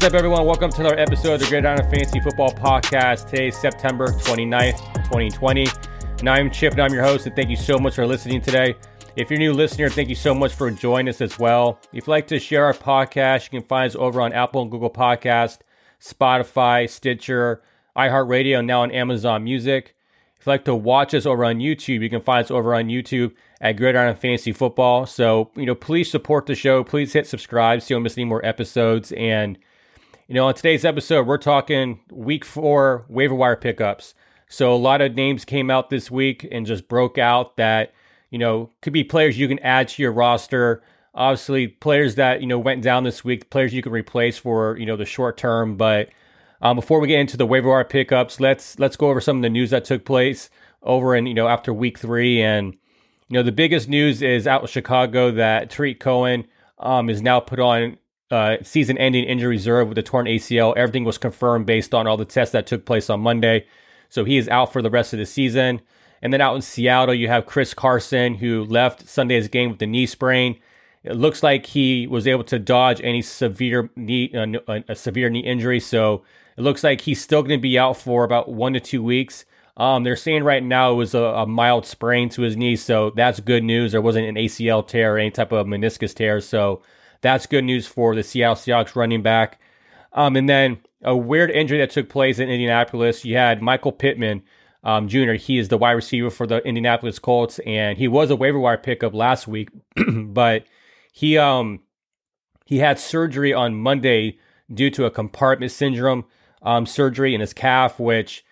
What's up, everyone? Welcome to another episode of the Great Gridiron Fantasy Football Podcast. Today is September 29th, 2020. And I'm Chip, and I'm your host, and thank you so much for listening today. If you're a new listener, thank you so much for joining us as well. If you'd like to share our podcast, you can find us over on Apple and Google Podcast, Spotify, Stitcher, iHeartRadio, now on Amazon Music. If you'd like to watch us over on YouTube, you can find us over on YouTube at Gridiron Fantasy Football. So, you know, please support the show. Please hit subscribe so you don't miss any more episodes. And, you know, on today's episode, we're talking week four waiver wire pickups. So a lot of names came out this week and just broke out that, you know, could be players you can add to your roster. Obviously, players that, you know, went down this week, players you can replace for, you know, the short term. But um, before we get into the waiver wire pickups, let's let's go over some of the news that took place over in, you know, after week three and you know, the biggest news is out in Chicago that Tarik Cohen um, is now put on uh, season ending injury reserve with a torn ACL. Everything was confirmed based on all the tests that took place on Monday. So he is out for the rest of the season. And then out in Seattle, you have Chris Carson, who left Sunday's game with a knee sprain. It looks like he was able to dodge any severe knee, uh, a severe knee injury. So it looks like he's still going to be out for about one to two weeks. Um, they're saying right now it was a, a, mild sprain to his knee, so that's good news. There wasn't an ACL tear or any type of meniscus tear, so that's good news for the Seattle Seahawks running back. Um, and then a weird injury that took place in Indianapolis. You had Michael Pittman um, Jr. He is the wide receiver for the Indianapolis Colts, and he was a waiver wire pickup last week, but he um he had surgery on Monday due to a compartment syndrome um, surgery in his calf, which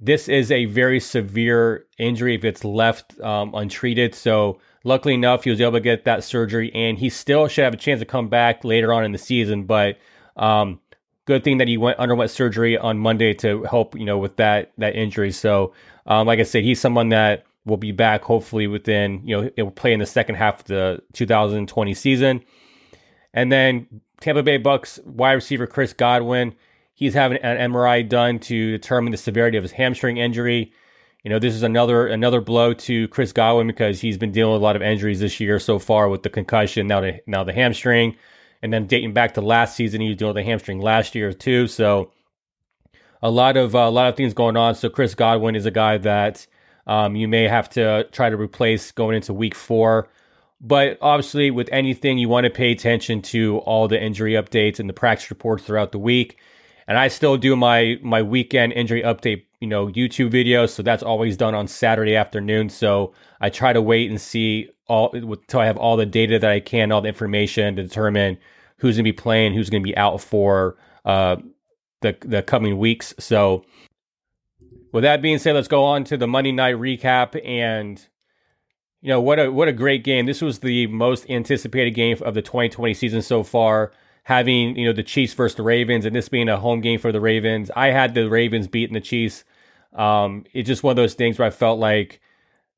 this is a very severe injury if it's left um, untreated. So, luckily enough, he was able to get that surgery, and he still should have a chance to come back later on in the season. But um, good thing that he went underwent surgery on Monday to help you know with that that injury. So, um, like I said, he's someone that will be back hopefully within you know it will play in the second half of the 2020 season. And then Tampa Bay Bucks wide receiver Chris Godwin He's having an MRI done to determine the severity of his hamstring injury. You know, this is another another blow to Chris Godwin because he's been dealing with a lot of injuries this year so far with the concussion, now the now the hamstring, and then dating back to last season, he was dealing with the hamstring last year too. So a lot of uh, a lot of things going on. So Chris Godwin is a guy that um, you may have to try to replace going into week four. But obviously, with anything, you want to pay attention to all the injury updates and the practice reports throughout the week and I still do my my weekend injury update, you know, YouTube videos. So that's always done on Saturday afternoon. So I try to wait and see all until I have all the data that I can, all the information to determine who's going to be playing, who's going to be out for uh, the the coming weeks. So with that being said, let's go on to the Monday night recap and. You know what a what a great game! This was the most anticipated game of the 2020 season so far having you know the Chiefs versus the Ravens, and this being a home game for the Ravens. I had the Ravens beating the Chiefs. Um, it's just one of those things where I felt like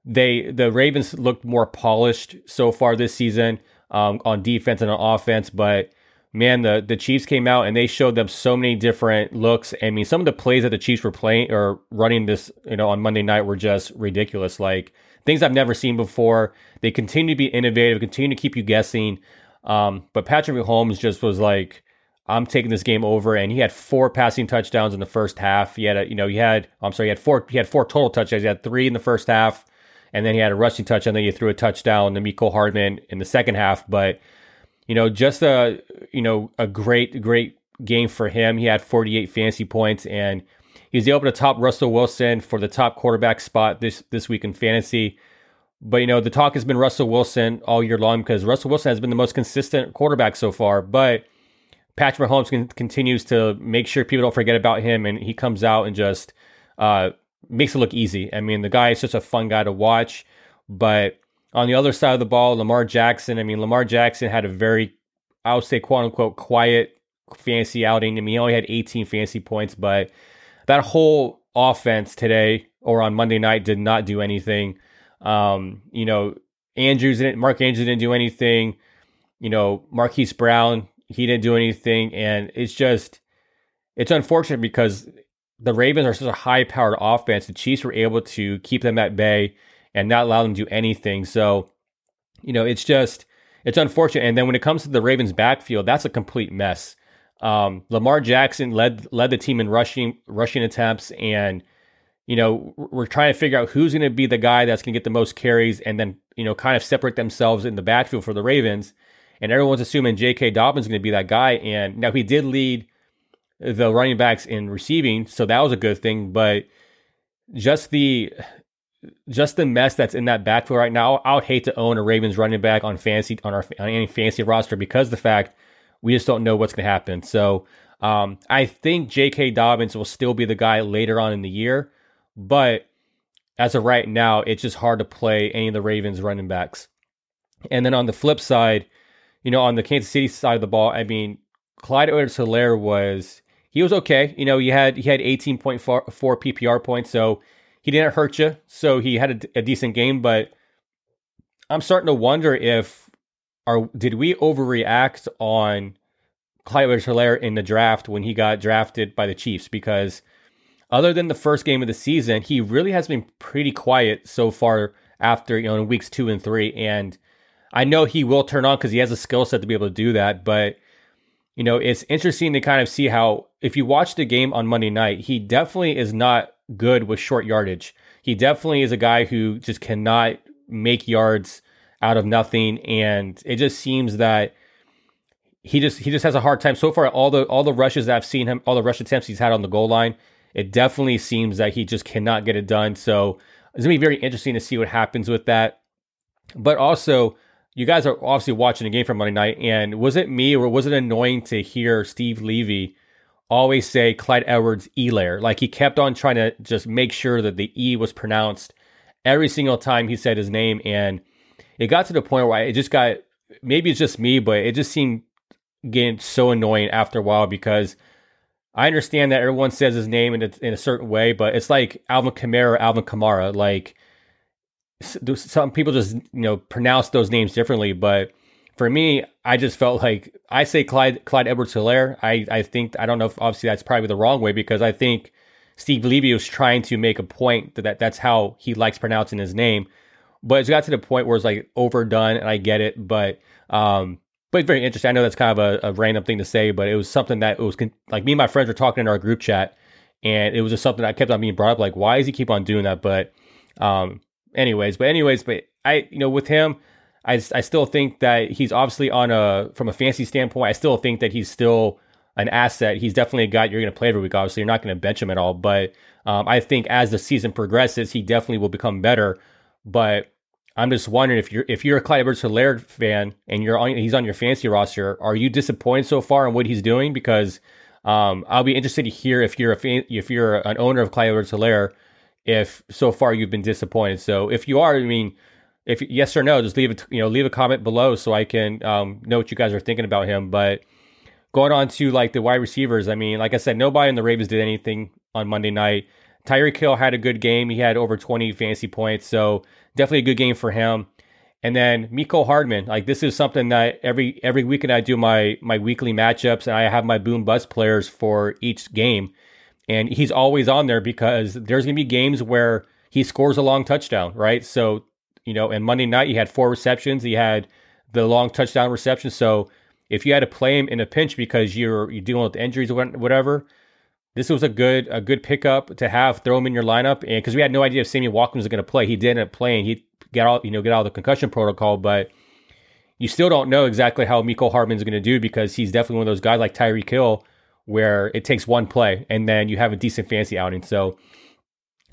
they the Ravens looked more polished so far this season um, on defense and on offense, but man, the the Chiefs came out and they showed them so many different looks. I mean, some of the plays that the Chiefs were playing or running this, you know, on Monday night were just ridiculous. Like things I've never seen before. They continue to be innovative, continue to keep you guessing. Um, but Patrick Mahomes just was like, I'm taking this game over, and he had four passing touchdowns in the first half. He had a, you know, he had, I'm sorry, he had four, he had four total touchdowns. He had three in the first half, and then he had a rushing touchdown. Then he threw a touchdown to Mecole Hardman in the second half. But you know, just a, you know, a great, great game for him. He had 48 fantasy points, and he was able to top Russell Wilson for the top quarterback spot this this week in fantasy. But you know, the talk has been Russell Wilson all year long because Russell Wilson has been the most consistent quarterback so far. But Patrick Mahomes can, continues to make sure people don't forget about him, and he comes out and just uh, makes it look easy. I mean, the guy is such a fun guy to watch. But on the other side of the ball, Lamar Jackson. I mean, Lamar Jackson had a very, I would say, quote unquote, quiet fantasy outing. I mean, he only had 18 fantasy points, but that whole offense today or on Monday night did not do anything. Um, you know, Andrews didn't, Mark Andrews didn't do anything. You know, Marquise Brown, he didn't do anything. And it's just, it's unfortunate because the Ravens are such a high powered offense. The Chiefs were able to keep them at bay and not allow them to do anything. So, you know, it's just, it's unfortunate. And then when it comes to the Ravens backfield, that's a complete mess. Um, Lamar Jackson led led the team in rushing rushing attempts, and you know we're trying to figure out who's going to be the guy that's going to get the most carries, and then you know kind of separate themselves in the backfield for the Ravens. And everyone's assuming J.K. Dobbins is going to be that guy, and now he did lead the running backs in receiving, so that was a good thing. But just the just the mess that's in that backfield right now, I would hate to own a Ravens running back on fancy on our on any fancy roster because the fact we just don't know what's going to happen. So um, I think J.K. Dobbins will still be the guy later on in the year, but as of right now, it's just hard to play any of the Ravens running backs. And then on the flip side, you know, on the Kansas City side of the ball, I mean, Clyde Edwards-Helaire was he was okay. You know, he had he had 18.4 PPR points, so he didn't hurt you. So he had a, a decent game, but I'm starting to wonder if are did we overreact on Clyde Edwards-Helaire in the draft when he got drafted by the Chiefs? Because other than the first game of the season, he really has been pretty quiet so far after you know in weeks two and three. And I know he will turn on because he has a skill set to be able to do that, but you know, it's interesting to kind of see how if you watch the game on Monday night, he definitely is not good with short yardage. He definitely is a guy who just cannot make yards out of nothing and it just seems that he just he just has a hard time so far all the all the rushes that I've seen him all the rush attempts he's had on the goal line it definitely seems that he just cannot get it done so it's to be very interesting to see what happens with that but also you guys are obviously watching the game from Monday night, and was it me or was it annoying to hear Steve Levy always say Clyde Edwards Elair? Like he kept on trying to just make sure that the E was pronounced every single time he said his name, and it got to the point where it just got maybe it's just me, but it just seemed getting so annoying after a while because I understand that everyone says his name in a, in a certain way, but it's like Alvin Kamara, Alvin Kamara, like some people just you know pronounce those names differently, but for me, I just felt like I say Clyde Clyde Edwards Helaire. I I think I don't know if obviously that's probably the wrong way because I think Steve Levy was trying to make a point that, that that's how he likes pronouncing his name. But it's got to the point where it's like overdone, and I get it, but um, but it's very interesting. I know that's kind of a, a random thing to say, but it was something that it was con- like me and my friends were talking in our group chat, and it was just something that kept on being brought up. Like, why does he keep on doing that? But um, anyways, but anyways, but I, you know, with him, I, I still think that he's obviously on a from a fancy standpoint. I still think that he's still an asset. He's definitely a guy you're going to play every week. Obviously, you're not going to bench him at all. But um, I think as the season progresses, he definitely will become better. But I'm just wondering if you're if you're a Clyde Edwards-Helaire fan and you're on he's on your fancy roster, are you disappointed so far in what he's doing? Because um, I'll be interested to hear if you're a fan, if you're an owner of Clyde Edwards-Helaire if so far you've been disappointed. So if you are, I mean, if yes or no, just leave it. You know, leave a comment below so I can um, know what you guys are thinking about him. But going on to like the wide receivers, I mean, like I said, nobody in the Ravens did anything on Monday night. Tyreek Hill had a good game. He had over 20 fantasy points, so definitely a good game for him. And then Mecole Hardman, like this is something that every every weekend I do my my weekly matchups, and I have my boom bust players for each game and he's always on there because there's to be games where he scores a long touchdown, right? So, you know, and Monday night he had four receptions, he had the long touchdown reception. So, if you had to play him in a pinch because you're you're dealing with injuries or whatever, this was a good a good pickup to have. Throw him in your lineup, and because we had no idea if Sammy Watkins was going to play, he didn't play, and he get out you know get out of the concussion protocol, but. You still don't know exactly how Mecole Hardman's going to do because he's definitely one of those guys like Tyreek Hill where it takes one play and then you have a decent fancy outing. So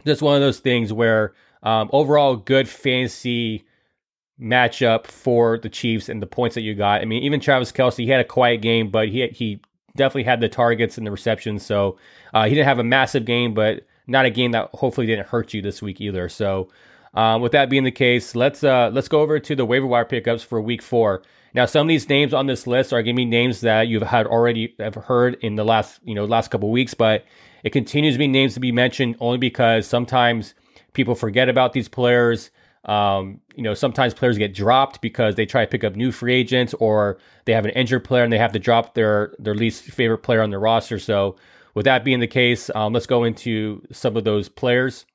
just one of those things where um, overall good fancy matchup for the Chiefs and the points that you got. I mean, even Travis Kelce, he had a quiet game, but he he definitely had the targets and the receptions. So uh, he didn't have a massive game, but not a game that hopefully didn't hurt you this week either. So um, with that being the case, let's uh, let's go over to the waiver wire pickups for Week Four. Now, some of these names on this list are giving me names that you've had already have heard in the last you know last couple weeks, but it continues to be names to be mentioned only because sometimes people forget about these players. Um, you know, sometimes players get dropped because they try to pick up new free agents or they have an injured player and they have to drop their their least favorite player on their roster. So, with that being the case, um, let's go into some of those players.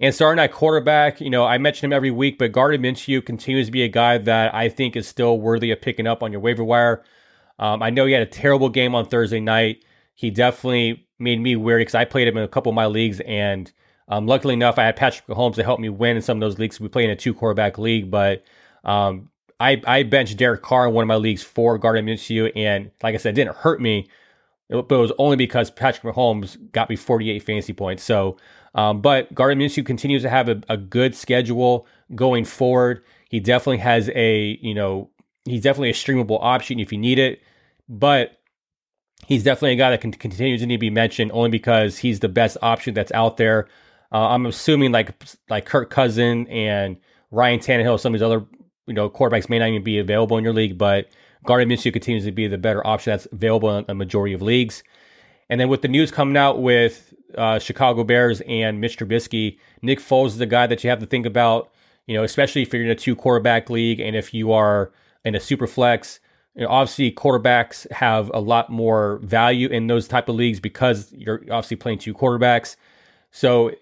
And starting at quarterback, you know, I mention him every week, but Gardner Minshew continues to be a guy that I think is still worthy of picking up on your waiver wire. Um, I know he had a terrible game on Thursday night. He definitely made me weary because I played him in a couple of my leagues, and um, luckily enough, I had Patrick Mahomes to help me win in some of those leagues. We play in a two quarterback league, but um, I I benched Derek Carr in one of my leagues for Gardner Minshew, and like I said, it didn't hurt me, but it was only because Patrick Mahomes got me 48 fantasy points. So, um, but Gardner Minshew continues to have a, a good schedule going forward. He definitely has a you know he's definitely a streamable option if you need it, but he's definitely a guy that can continues to need to be mentioned only because he's the best option that's out there. Uh, I'm assuming like like Kirk Cousin and Ryan Tannehill, some of these other you know, quarterbacks may not even be available in your league, but Gardner Minshew continues to be the better option that's available in a majority of leagues. And then with the news coming out with uh, Chicago Bears and Mitch Trubisky, Nick Foles is the guy that you have to think about, you know, especially if you're in a two quarterback league and if you are in a super flex. You know, obviously, quarterbacks have a lot more value in those type of leagues because you're obviously playing two quarterbacks. So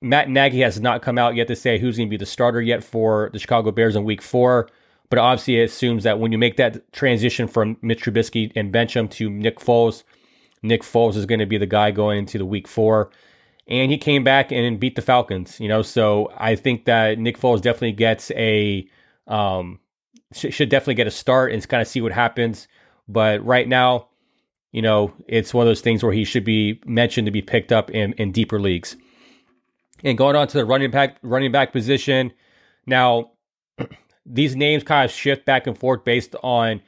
Matt Nagy has not come out yet to say who's going to be the starter yet for the Chicago Bears in week four. But obviously, it assumes that when you make that transition from Mitch Trubisky and bench him to Nick Foles, Nick Foles is going to be the guy going into the week four. And he came back and beat the Falcons, you know. So I think that Nick Foles definitely gets a, um, should definitely get a start and kind of see what happens. But right now, you know, it's one of those things where he should be mentioned to be picked up in, in deeper leagues. And going on to the running back running back position. Now, these names kind of shift back and forth based on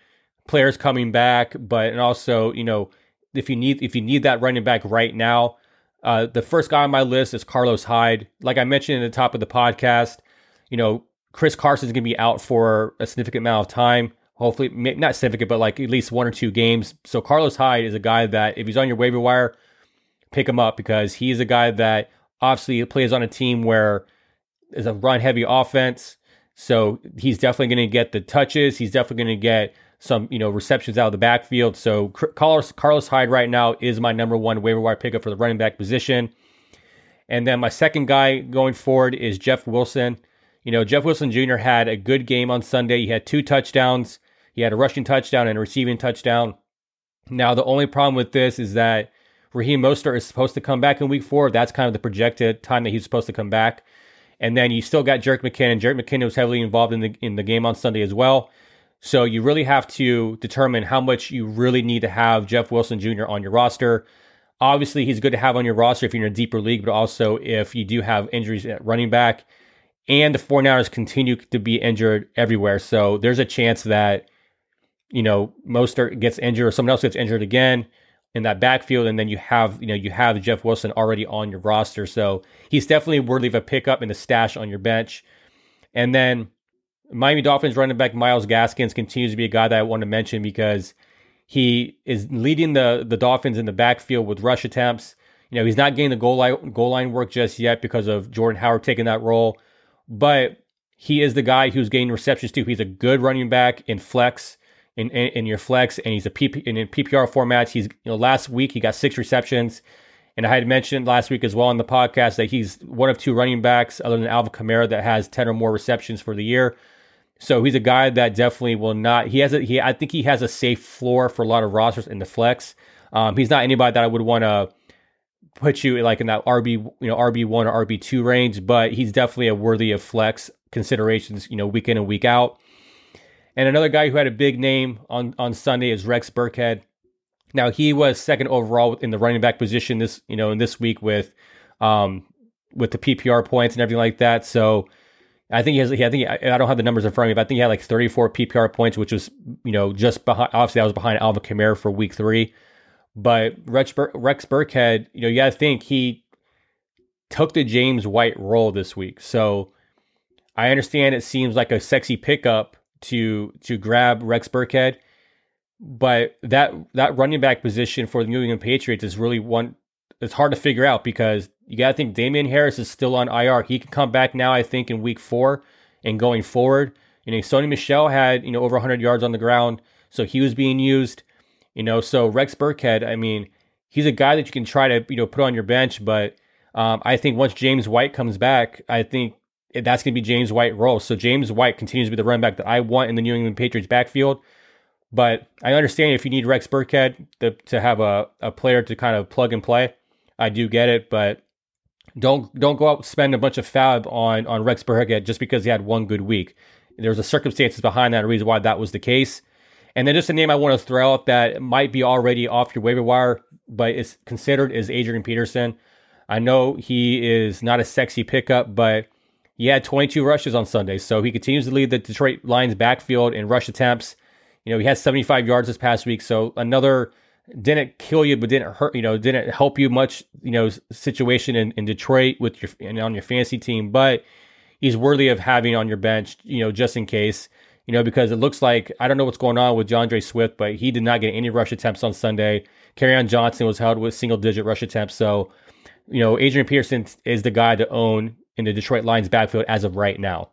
players coming back, but and also, you know, if you need if you need that running back right now, uh, the first guy on my list is Carlos Hyde. Like I mentioned in the top of the podcast, you know, Chris Carson's going to be out for a significant amount of time. Hopefully, not significant, but like at least one or two games. So Carlos Hyde is a guy that if he's on your waiver wire, pick him up because he's a guy that Obviously, he plays on a team where it's a run heavy offense. So he's definitely going to get the touches. He's definitely going to get some, you know, receptions out of the backfield. So Carlos, Carlos Hyde right now is my number one waiver wire pickup for the running back position. And then my second guy going forward is Jeff Wilson. You know, Jeff Wilson Jr. had a good game on Sunday. He had two touchdowns. He had a rushing touchdown and a receiving touchdown. Now, the only problem with this is that Raheem Mostert is supposed to come back in week four. That's kind of the projected time that he's supposed to come back. And then you still got Jerick McKinnon. Jerick McKinnon was heavily involved in the in the game on Sunday as well. So you really have to determine how much you really need to have Jeff Wilson Jr. on your roster. Obviously, he's good to have on your roster if you're in a deeper league, but also if you do have injuries at running back. And the 49ers continue to be injured everywhere. So there's a chance that, you know, Mostert gets injured or someone else gets injured again in that backfield, and then you have you know you have Jeff Wilson already on your roster, so he's definitely worthy of a pickup in the stash on your bench. And then Miami Dolphins running back Myles Gaskins continues to be a guy that I want to mention because he is leading the the Dolphins in the backfield with rush attempts. You know he's not getting the goal line goal line work just yet because of Jordan Howard taking that role, but he is the guy who's getting receptions too. He's a good running back in flex in, in, in your flex, and he's a PP, in, PPR formats. He's you know last week he got six receptions, and I had mentioned last week as well on the podcast that he's one of two running backs other than Alvin Kamara that has ten or more receptions for the year. So he's a guy that definitely will not. He has a he. I think he has a safe floor for a lot of rosters in the flex. Um, he's not anybody that I would want to put you like in that RB you know RB one or RB two range, but he's definitely a worthy of flex considerations. You know, week in and week out. And another guy who had a big name on, on Sunday is Rex Burkhead. Now he was second overall in the running back position this you know in this week with um with the PPR points and everything like that. So I think he has. I think I don't have the numbers in front of me, but I think he had like 34 PPR points, which was you know just behind. Obviously, I was behind Alvin Kamara for week three, but Rex, Bur- Rex Burkhead, you know, you got to think he took the James White role this week. So I understand it seems like a sexy pickup to to grab Rex Burkhead. But that that running back position for the New England Patriots is really one it's hard to figure out because you got to think Damien Harris is still on IR. He can come back now, I think, in week four and going forward. You know, Sony Michel had, you know, over 100 yards on the ground, so he was being used. You know, so Rex Burkhead, I mean, he's a guy that you can try to, you know, put on your bench, but um, I think once James White comes back, I think that's going to be James White role. So James White continues to be the running back that I want in the New England Patriots backfield. But I understand if you need Rex Burkhead to, to have a, a player to kind of plug and play, I do get it. But don't don't go out and spend a bunch of FAAB on on Rex Burkhead just because he had one good week. There's a circumstances behind that, reason why that was the case. And then just a name I want to throw out that might be already off your waiver wire, but is considered is Adrian Peterson. I know he is not a sexy pickup, but he had 22 rushes on Sunday, so he continues to lead the Detroit Lions backfield in rush attempts. You know, he had 75 yards this past week, so another didn't kill you, but didn't hurt, you know, didn't help you much, you know, situation in, in Detroit with your and on your fantasy team, but he's worthy of having on your bench, you know, just in case, you know, because it looks like I don't know what's going on with D'Andre Swift, but he did not get any rush attempts on Sunday. Kerryon Johnson was held with single digit rush attempts. So, you know, Adrian Peterson is the guy to own in the Detroit Lions backfield as of right now.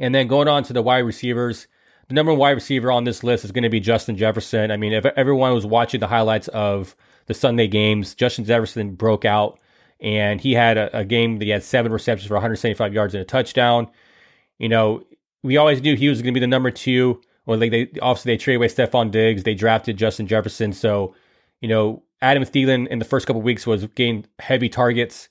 And then going on to the wide receivers, the number one wide receiver on this list is going to be Justin Jefferson. I mean, if everyone was watching the highlights of the Sunday games, Justin Jefferson broke out and he had a, a game that he had seven receptions for 175 yards and a touchdown. You know, we always knew he was going to be the number two. Or like they obviously they traded away Stefon Diggs, they drafted Justin Jefferson. So, you know, Adam Thielen in the first couple weeks was getting heavy targets,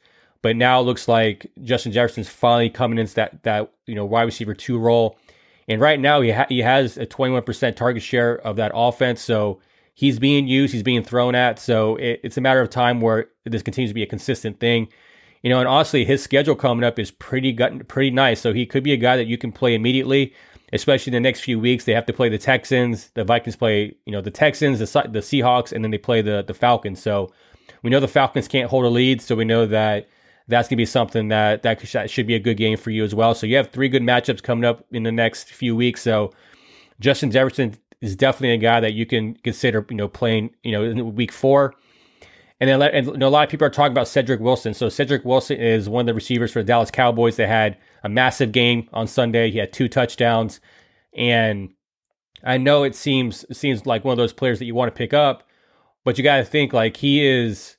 but now it looks like Justin Jefferson's finally coming into that that you know wide receiver two role. And right now he ha- he has a 21% target share of that offense. So he's being used, he's being thrown at. So it, it's a matter of time where this continues to be a consistent thing. You know, and honestly, his schedule coming up is pretty gut, pretty nice. So he could be a guy that you can play immediately, especially in the next few weeks. They have to play the Texans, the Vikings play, you know, the Texans, the the Seahawks, and then they play the the Falcons. So we know the Falcons can't hold a lead, so we know that that's going to be something that that should be a good game for you as well. So you have three good matchups coming up in the next few weeks. So Justin Jefferson is definitely a guy that you can consider, you know, playing, you know, in week four. And then and, you know, a lot of people are talking about Cedric Wilson. So Cedric Wilson is one of the receivers for the Dallas Cowboys. They had a massive game on Sunday. He had two touchdowns, and I know it seems it seems like one of those players that you want to pick up, but you got to think like he is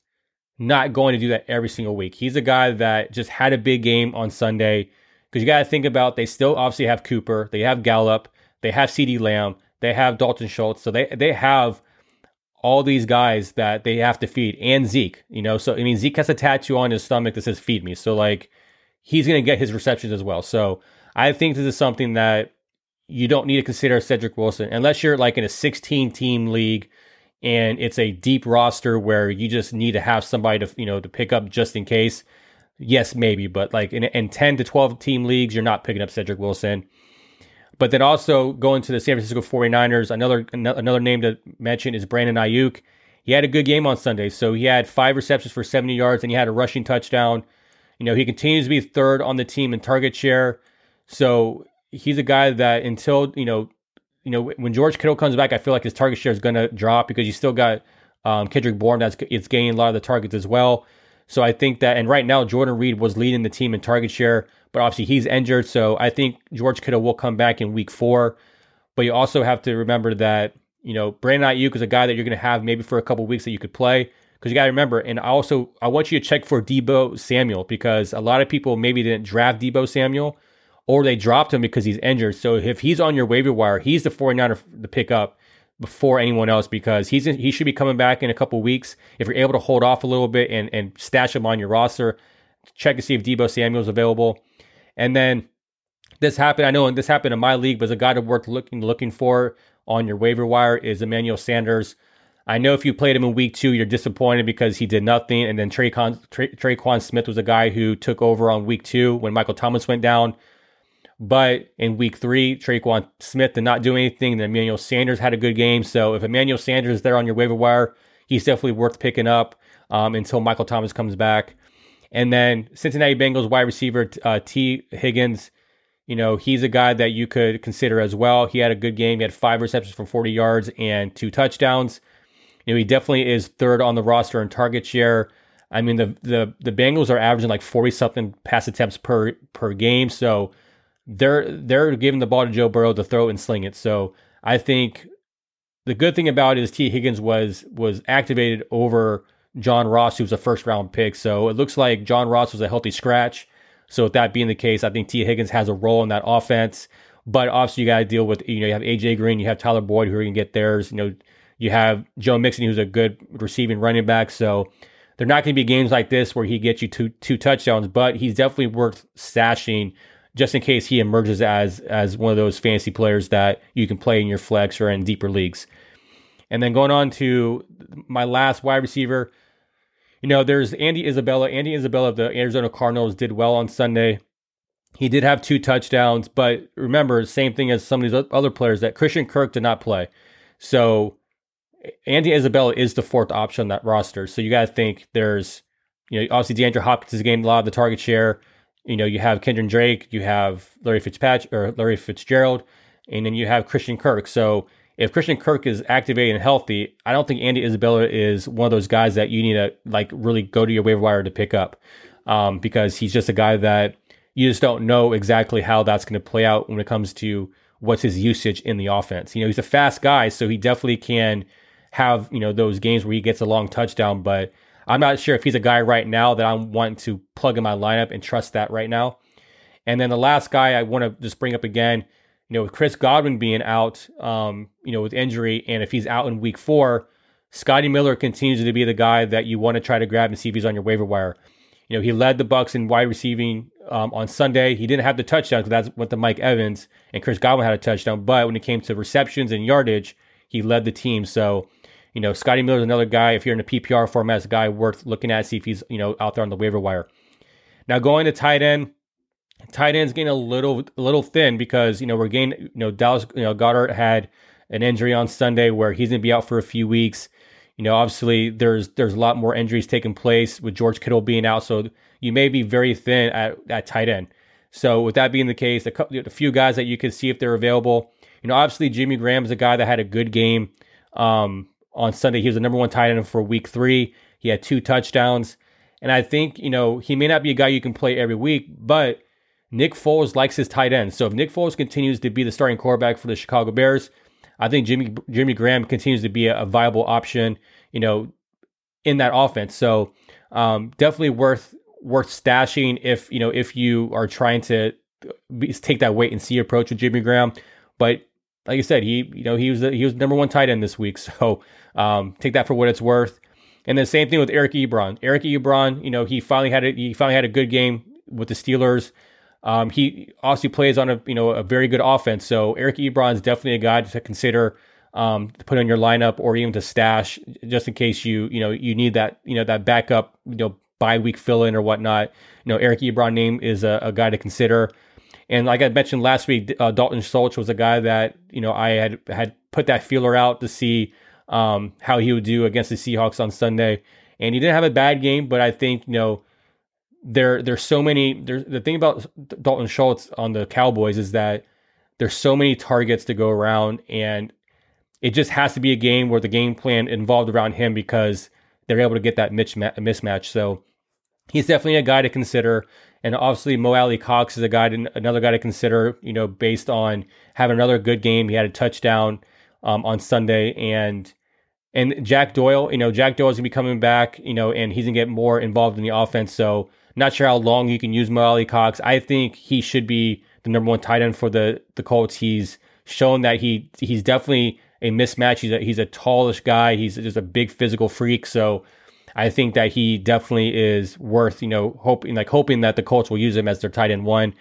not going to do that every single week. He's a guy that just had a big game on Sunday because you got to think about they still obviously have Cooper, they have Gallup, they have CeeDee Lamb, they have Dalton Schultz. So they they have all these guys that they have to feed and Zeke, you know. So I mean Zeke has a tattoo on his stomach that says feed me. So like he's gonna get his receptions as well. So I think this is something that you don't need to consider Cedric Wilson unless you're like in a 16 team league and it's a deep roster where you just need to have somebody to you know to pick up just in case. Yes, maybe, but like in, in 10 to 12 team leagues, you're not picking up Cedric Wilson. But then also going to the San Francisco 49ers, another another name to mention is Brandon Aiyuk. He had a good game on Sunday. So he had five receptions for 70 yards and he had a rushing touchdown. You know, he continues to be third on the team in target share. So he's a guy that until, you know, you know, when George Kittle comes back, I feel like his target share is going to drop because you still got um, Kendrick Bourne that's it's gaining a lot of the targets as well. So I think that, and right now Jordan Reed was leading the team in target share but obviously he's injured. So I think George Kittle will come back in week four. But you also have to remember that, you know, Brandon Aiyuk is a guy that you're going to have maybe for a couple weeks that you could play. Because you got to remember, and I also I want you to check for Deebo Samuel because a lot of people maybe didn't draft Deebo Samuel or they dropped him because he's injured. So if he's on your waiver wire, he's the 49er to pick up before anyone else because he's he should be coming back in a couple weeks. If you're able to hold off a little bit and, and stash him on your roster, check to see if Deebo Samuel is available. And then this happened. I know this happened in my league, but a guy to worth looking looking for on your waiver wire is Emmanuel Sanders. I know if you played him in week two, you're disappointed because he did nothing. And then Tre'Quan, Tre- Tre'Quan Smith was a guy who took over on week two when Michael Thomas went down. But in week three, Tre'Quan Smith did not do anything. And Emmanuel Sanders had a good game. So if Emmanuel Sanders is there on your waiver wire, he's definitely worth picking up um, until Michael Thomas comes back. And then Cincinnati Bengals wide receiver uh, Tee Higgins, you know, he's a guy that you could consider as well. He had a good game. He had five receptions for 40 yards and two touchdowns. You know, he definitely is third on the roster in target share. I mean, the the the Bengals are averaging like 40 something pass attempts per per game. So they're they're giving the ball to Joe Burrow to throw and sling it. So I think the good thing about it is Tee Higgins was was activated over John Ross, who was a first round pick. So it looks like John Ross was a healthy scratch. So with that being the case, I think Tee Higgins has a role in that offense. But obviously, you got to deal with you know you have AJ Green, you have Tyler Boyd who are going to get theirs. You know, you have Joe Mixon who's a good receiving running back. So they're not going to be games like this where he gets you two two touchdowns, but he's definitely worth stashing just in case he emerges as as one of those fancy players that you can play in your flex or in deeper leagues. And then going on to my last wide receiver, you know, there's Andy Isabella. Andy Isabella of the Arizona Cardinals did well on Sunday. He did have two touchdowns, but remember, same thing as some of these other players that Christian Kirk did not play. So Andy Isabella is the fourth option on that roster. So you got to think there's, you know, obviously DeAndre Hopkins is getting a lot of the target share. You know, you have Kenyan Drake, you have Larry Fitzpatrick or Larry Fitzgerald, and then you have Christian Kirk. So if Christian Kirk is activated and healthy, I don't think Andy Isabella is one of those guys that you need to like really go to your waiver wire to pick up, um, because he's just a guy that you just don't know exactly how that's going to play out when it comes to what's his usage in the offense. You know, he's a fast guy, so he definitely can have you know those games where he gets a long touchdown, but I'm not sure if he's a guy right now that I'm wanting to plug in my lineup and trust that right now. And then the last guy I want to just bring up again, you know, with Chris Godwin being out, um, you know, with injury, and if he's out in week four, Scotty Miller continues to be the guy that you want to try to grab and see if he's on your waiver wire. You know, he led the Bucks in wide receiving um, on Sunday. He didn't have the touchdown because that's what the Mike Evans and Chris Godwin had a touchdown. But when it came to receptions and yardage, he led the team. So you know, Scotty Miller is another guy. If you're in a PPR format, is a guy worth looking at, see if he's you know out there on the waiver wire. Now going to tight end, tight end's getting a little a little thin because you know we're getting you know Dallas you know Goedert had an injury on Sunday where he's gonna be out for a few weeks. You know, obviously there's there's a lot more injuries taking place with George Kittle being out, so you may be very thin at at tight end. So with that being the case, a, couple, a few guys that you can see if they're available. You know, obviously Jimmy Graham is a guy that had a good game. Um, on Sunday. He was the number one tight end for week three. He had two touchdowns. And I think, you know, he may not be a guy you can play every week, but Nick Foles likes his tight end. So if Nick Foles continues to be the starting quarterback for the Chicago Bears, I think Jimmy Jimmy Graham continues to be a, a viable option, you know, in that offense. So um, definitely worth worth stashing if you know if you are trying to be, take that wait and see approach with Jimmy Graham. But like I said, he you know he was the, he was number one tight end this week, so um, take that for what it's worth. And the same thing with Eric Ebron. Eric Ebron, you know, he finally had a he finally had a good game with the Steelers. Um, he obviously plays on a you know a very good offense. So Eric Ebron is definitely a guy to consider um, to put on your lineup or even to stash just in case you you know you need that you know that backup you know bye week fill in or whatnot. You know Eric Ebron name is a, a guy to consider. And like I mentioned last week, uh, Dalton Schultz was a guy that you know I had had put that feeler out to see um, how he would do against the Seahawks on Sunday, and he didn't have a bad game. But I think you know there there's so many. There's the thing about Dalton Schultz on the Cowboys is that there's so many targets to go around, and it just has to be a game where the game plan involved around him because they're able to get that mismatch. So he's definitely a guy to consider. And obviously, Mo Alie-Cox is a guy, to, another guy to consider. You know, based on having another good game, he had a touchdown um, on Sunday, and and Jack Doyle. You know, Jack Doyle is gonna be coming back. You know, and he's gonna get more involved in the offense. So, not sure how long you can use Mo Alie-Cox. I think he should be the number one tight end for the the Colts. He's shown that he he's definitely a mismatch. He's a, he's a tallish guy. He's just a big physical freak. So I think that he definitely is worth, you know, hoping like hoping that the Colts will use him as their tight end one.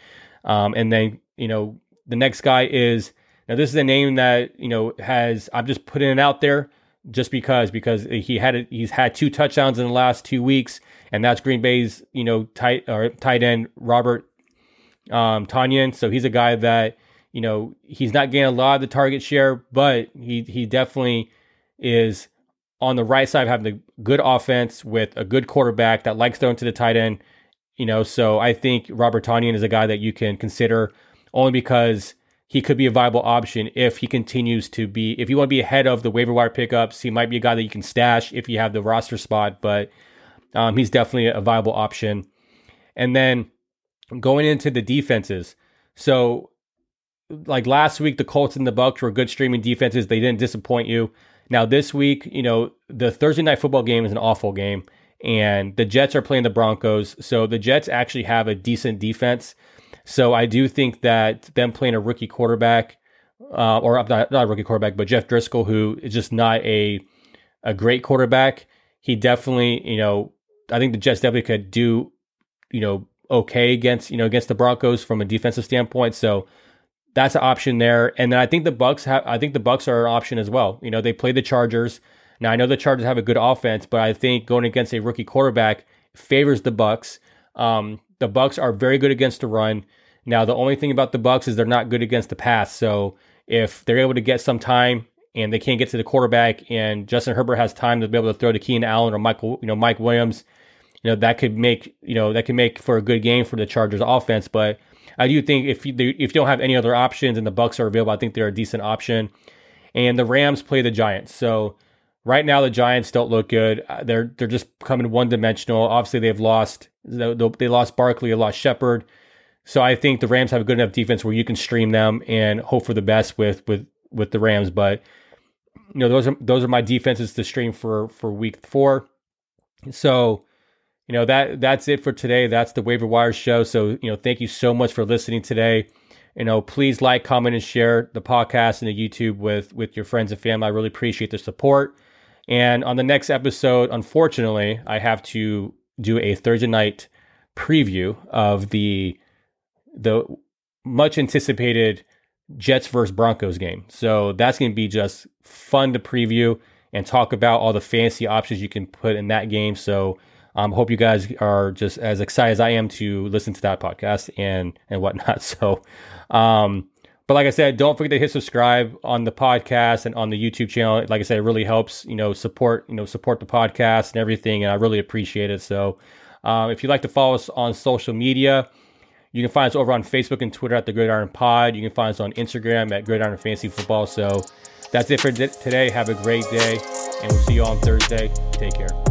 Um, and then, you know, the next guy is now this is a name that, you know, has I'm just putting it out there just because because he had a, he's had two touchdowns in the last two weeks, and that's Green Bay's, you know, tight or tight end Robert um Tonyan. So he's a guy that, you know, he's not getting a lot of the target share, but he he definitely is on the right side having a good offense with a good quarterback that likes throwing to the tight end. You know, so I think Robert Tonyan is a guy that you can consider only because he could be a viable option if he continues to be. If you want to be ahead of the waiver wire pickups, he might be a guy that you can stash if you have the roster spot. But um, he's definitely a viable option. And then going into the defenses, so like last week, the Colts and the Bucks were good streaming defenses. They didn't disappoint you. Now, this week, you know, the Thursday night football game is an awful game, and the Jets are playing the Broncos. So the Jets actually have a decent defense. So I do think that them playing a rookie quarterback, uh, or not, not a rookie quarterback, but Jeff Driskel, who is just not a a great quarterback, he definitely, you know, I think the Jets definitely could do, you know, okay against you know against the Broncos from a defensive standpoint. So that's an option there. And then I think the Bucks have I think the Bucks are an option as well. You know, they play the Chargers. Now I know the Chargers have a good offense, but I think going against a rookie quarterback favors the Bucks. Um, the Bucks are very good against the run. Now the only thing about the Bucks is they're not good against the pass. So if they're able to get some time and they can't get to the quarterback and Justin Herbert has time to be able to throw to Keenan Allen or Michael, you know, Mike Williams, you know, that could make, you know, that could make for a good game for the Chargers offense. But I do think if you, if you don't have any other options and the Bucks are available, I think they're a decent option. And the Rams play the Giants. So right now the Giants don't look good. Uh, they're they're just coming one dimensional. Obviously they've lost they lost Barkley, they lost Shepard. So I think the Rams have a good enough defense where you can stream them and hope for the best with with with the Rams. But you know those are those are my defenses to stream for for week four. So you know that that's it for today. That's the waiver wire show. So you know thank you so much for listening today. You know please like, comment, and share the podcast and the YouTube with with your friends and family. I really appreciate the support. And on the next episode, unfortunately, I have to do a Thursday night preview of the the much anticipated Jets versus Broncos game. So that's going to be just fun to preview and talk about all the fancy options you can put in that game. So um, hope you guys are just as excited as I am to listen to that podcast and and whatnot. So, um, but like I said, don't forget to hit subscribe on the podcast and on the YouTube channel. Like I said, it really helps you know support you know support the podcast and everything, and I really appreciate it. So, um, if you'd like to follow us on social media. You can find us over on Facebook and Twitter at the Gridiron Pod. You can find us on Instagram at Gridiron Fantasy Football. So that's it for today. Have a great day, and we'll see you on Thursday. Take care.